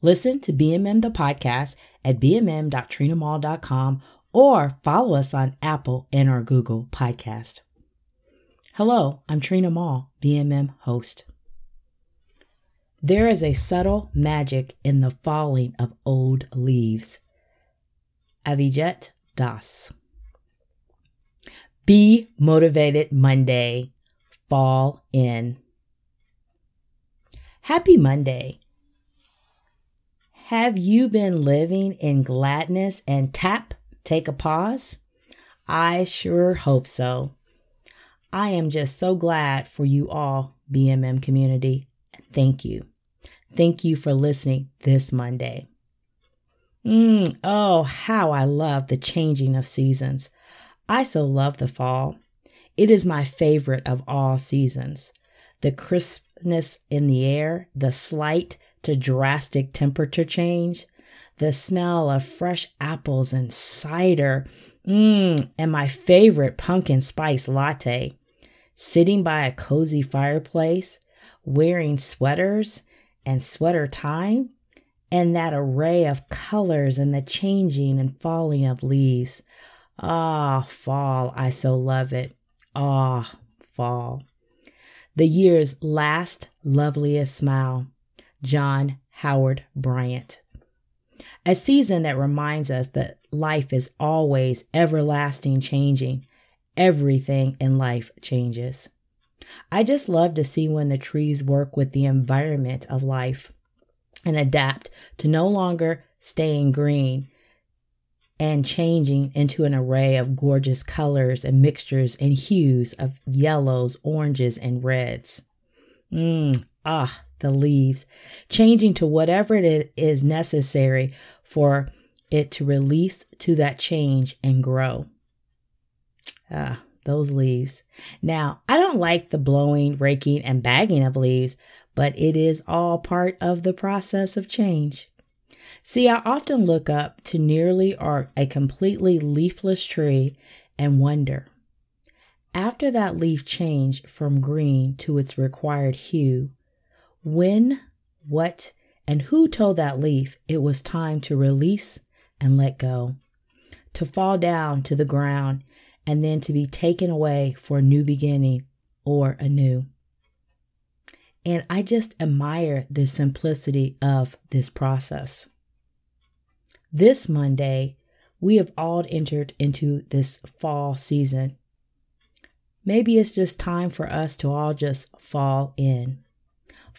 Listen to BMM the podcast at bmm.trinamall.com or follow us on Apple and our Google podcast. Hello, I'm Trina Mall, BMM host. There is a subtle magic in the falling of old leaves. Avijeet Das. Be motivated Monday. Fall in. Happy Monday. Have you been living in gladness and tap, take a pause? I sure hope so. I am just so glad for you all, BMM community. Thank you. Thank you for listening this Monday. Mm, oh, how I love the changing of seasons. I so love the fall. It is my favorite of all seasons. The crispness in the air, the slight to drastic temperature change, the smell of fresh apples and cider, mmm, and my favorite pumpkin spice latte. Sitting by a cozy fireplace, wearing sweaters and sweater time, and that array of colors and the changing and falling of leaves. Ah, fall, I so love it. Ah, fall. The year's last loveliest smile. John Howard Bryant. A season that reminds us that life is always everlasting changing. Everything in life changes. I just love to see when the trees work with the environment of life and adapt to no longer staying green and changing into an array of gorgeous colors and mixtures and hues of yellows, oranges, and reds. Mmm, ah, the leaves, changing to whatever it is necessary for it to release to that change and grow. Ah, those leaves. Now, I don't like the blowing, raking, and bagging of leaves, but it is all part of the process of change. See, I often look up to nearly or a completely leafless tree and wonder after that leaf changed from green to its required hue, when, what, and who told that leaf it was time to release and let go, to fall down to the ground, and then to be taken away for a new beginning or anew. And I just admire the simplicity of this process. This Monday, we have all entered into this fall season. Maybe it's just time for us to all just fall in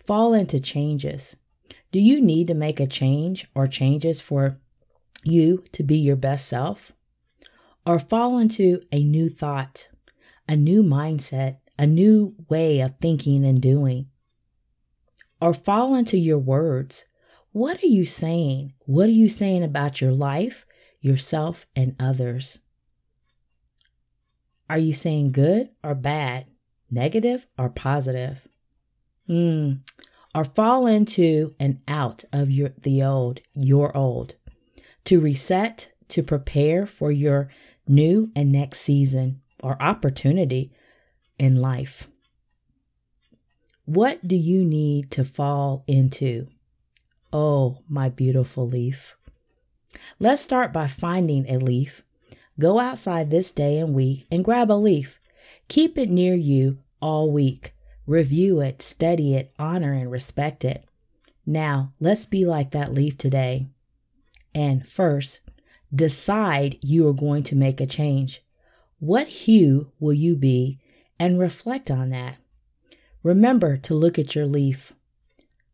fall into changes. Do you need to make a change or changes for you to be your best self? Or fall into a new thought, a new mindset, a new way of thinking and doing? Or fall into your words. What are you saying? What are you saying about your life, yourself, and others? Are you saying good or bad, negative or positive? Mm. Or fall into and out of your the old, your old. To reset, to prepare for your new and next season or opportunity in life. What do you need to fall into? Oh, my beautiful leaf. Let's start by finding a leaf. Go outside this day and week and grab a leaf. Keep it near you all week. Review it, study it, honor and respect it. Now, let's be like that leaf today. And first, decide you are going to make a change. What hue will you be? And reflect on that. Remember to look at your leaf.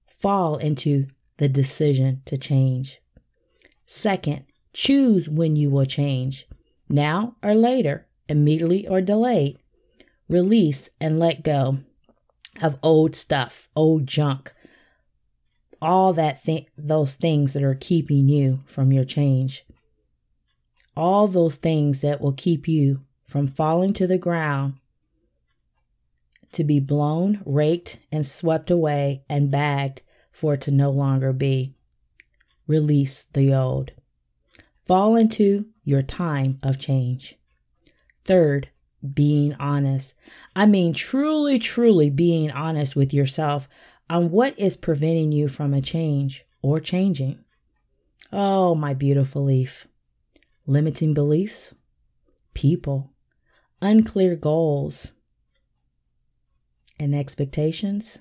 Fall into the decision to change. Second, choose when you will change. Now or later, immediately or delayed. Release and let go of old stuff, old junk, all that those things that are keeping you from your change. All those things that will keep you from falling to the ground to be blown, raked, and swept away and bagged for it to no longer be. Release the old. Fall into your time of change. Third, being honest. I mean, truly, truly being honest with yourself on what is preventing you from a change or changing. Oh, my beautiful leaf. Limiting beliefs, people, unclear goals, and expectations.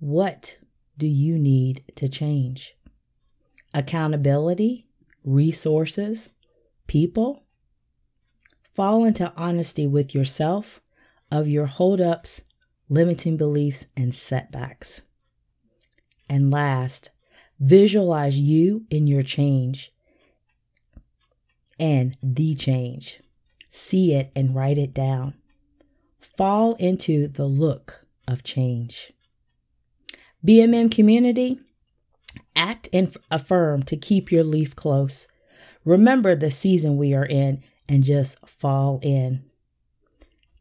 What do you need to change? Accountability, resources, people. Fall into honesty with yourself of your holdups limiting beliefs, and setbacks. And last, visualize you in your change and the change. See it and write it down. Fall into the look of change. BMM community, act and affirm to keep your leaf close. Remember the season we are in and just fall in.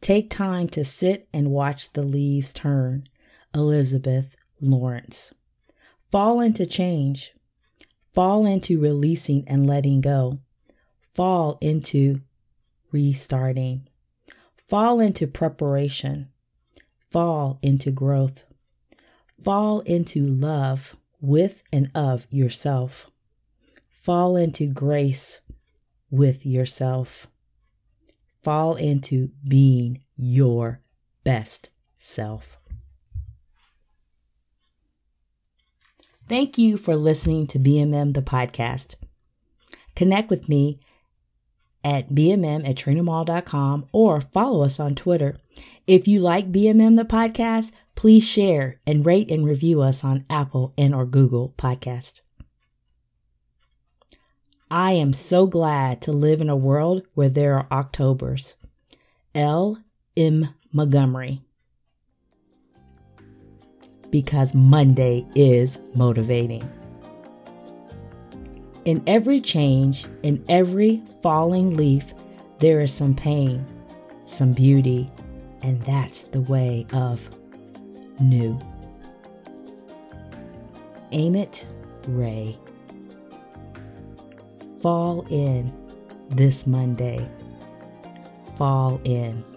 Take time to sit and watch the leaves turn. Elizabeth Lawrence. Fall into change. Fall into releasing and letting go. Fall into restarting. Fall into preparation. Fall into growth. Fall into love with and of yourself. Fall into grace with yourself fall into being your best self. Thank you for listening to BMM the podcast. Connect with me at BMM at trinamall.com or follow us on Twitter. If you like BMM the podcast, please share and rate and review us on Apple and or Google Podcast. I am so glad to live in a world where there are Octobers. L. M. Montgomery. Because Monday is motivating. In every change, in every falling leaf, there is some pain, some beauty, and that's the way of new. Amit Ray fall in this Monday. Fall in.